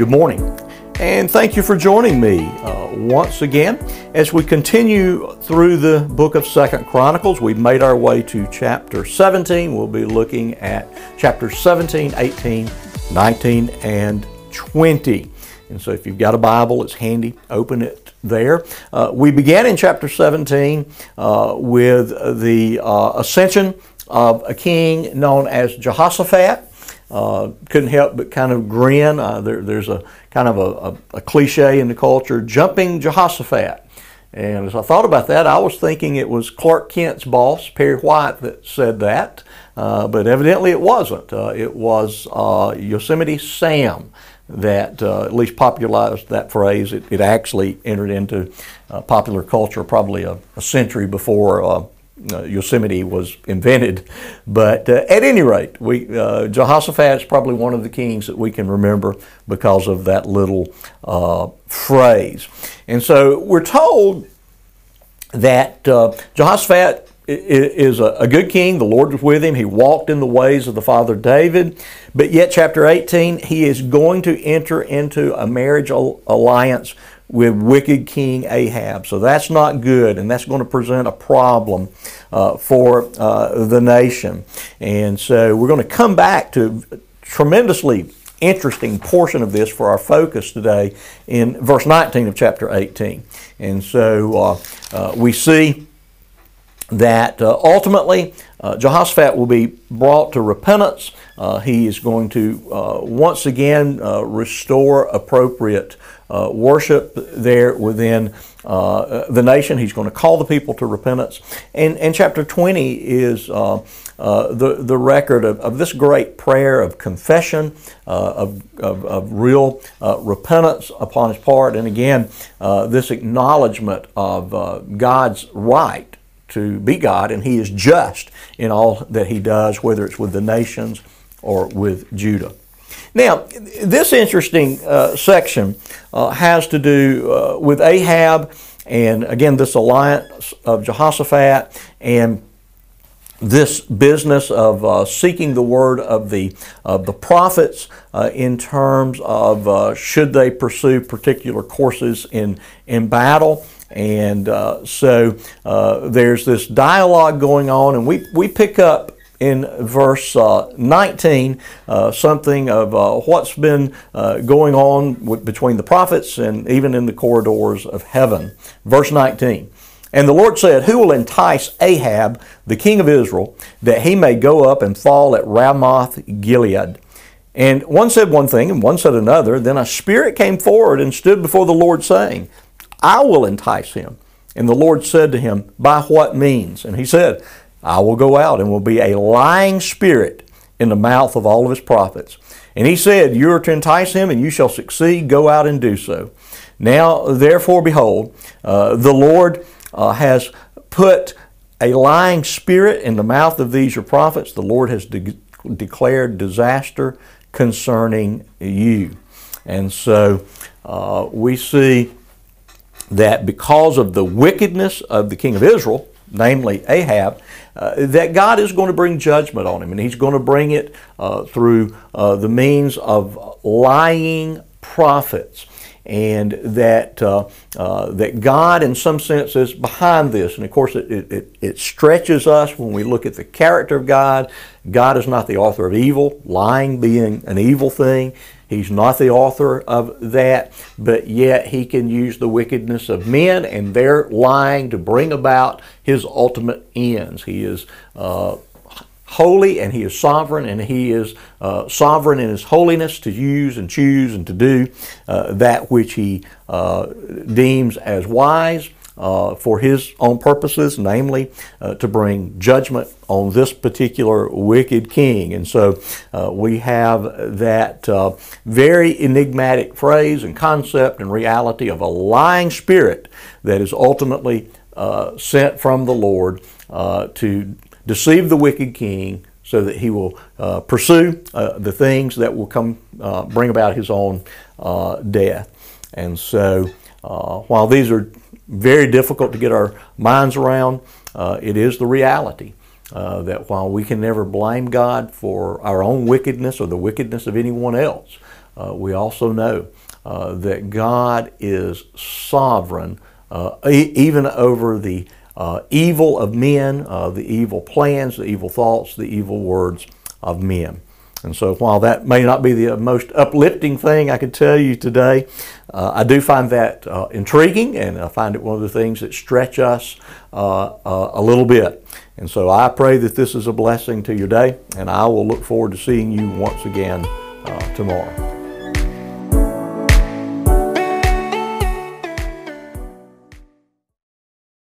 Good morning, and thank you for joining me uh, once again as we continue through the book of Second Chronicles. We've made our way to chapter 17. We'll be looking at chapters 17, 18, 19, and 20. And so if you've got a Bible, it's handy. Open it there. Uh, we began in chapter 17 uh, with the uh, ascension of a king known as Jehoshaphat. Uh, couldn't help but kind of grin. Uh, there, there's a kind of a, a, a, cliche in the culture, jumping Jehoshaphat. And as I thought about that, I was thinking it was Clark Kent's boss, Perry White, that said that. Uh, but evidently it wasn't. Uh, it was uh, Yosemite Sam that uh, at least popularized that phrase. It, it actually entered into popular culture probably a, a century before uh, Yosemite was invented. But uh, at any rate, we, uh, Jehoshaphat is probably one of the kings that we can remember because of that little uh, phrase. And so we're told that uh, Jehoshaphat is a, good king. The Lord was with him. He walked in the ways of the father David. But yet, chapter 18, he is going to enter into a marriage alliance with wicked King Ahab. So that's not good, and that's going to present a problem uh, for uh, the nation. And so we're going to come back to tremendously interesting portion of this for our focus today in verse 19 of chapter 18. And so uh, uh we see that uh, ultimately uh, Jehoshaphat will be brought to repentance. Uh, he is going to uh, once again uh, restore appropriate uh, worship there within the nation. He's going to call the people to repentance. And, and chapter 20 is the, the record of, of this great prayer of confession, of, of, of, real repentance upon his part. And again, this acknowledgement of God's right to be God, and he is just in all that he does, whether it's with the nations or with Judah. Now, this interesting uh, section uh, has to do uh, with Ahab and again this alliance of Jehoshaphat and this business of uh, seeking the word of the of the prophets uh, in terms of uh, should they pursue particular courses in in battle. And uh, so uh, there's this dialogue going on, and we, we pick up in verse uh, 19 uh, something of uh, what's been uh, going on between the prophets and even in the corridors of heaven. Verse 19. And the Lord said, Who will entice Ahab, the king of Israel, that he may go up and fall at Ramoth Gilead? And one said one thing, and one said another. Then a spirit came forward and stood before the Lord, saying, I will entice him. And the Lord said to him, By what means? And he said, I will go out and will be a lying spirit in the mouth of all of his prophets. And he said, You are to entice him, and you shall succeed. Go out and do so. Now, therefore, behold, uh, the Lord uh, has put a lying spirit in the mouth of these your prophets. The Lord has de- declared disaster concerning you. And so uh, we see that because of the wickedness of the king of Israel, namely Ahab, uh, that God is going to bring judgment on him, and He's going to bring it uh, through uh, the means of lying prophets. And that uh, uh, that God, in some sense, is behind this, and of course, it, it, it stretches us when we look at the character of God. God is not the author of evil, lying being an evil thing. He's not the author of that, but yet he can use the wickedness of men and their lying to bring about his ultimate ends. He is uh, holy and he is sovereign and he is uh, sovereign in his holiness to use and choose and to do uh, that which he uh, deems as wise uh, for his own purposes, namely uh, to bring judgment on this particular wicked king. And so uh, we have that uh, very enigmatic phrase and concept and reality of a lying spirit that is ultimately uh, sent from the Lord uh, to deceive the wicked king so that he will pursue the things that will come bring about his own death. And so while these are very difficult to get our minds around. Uh, it is the reality uh, that while we can never blame God for our own wickedness or the wickedness of anyone else, uh, we also know uh, that God is sovereign uh, e- even over the uh, evil of men, the evil plans, the evil thoughts, the evil words of men. And so, while that may not be the most uplifting thing I could tell you today, uh, I do find that uh, intriguing, and I find it one of the things that stretch us uh, uh a little bit. And so, I pray that this is a blessing to your day, and I will look forward to seeing you once again uh, tomorrow.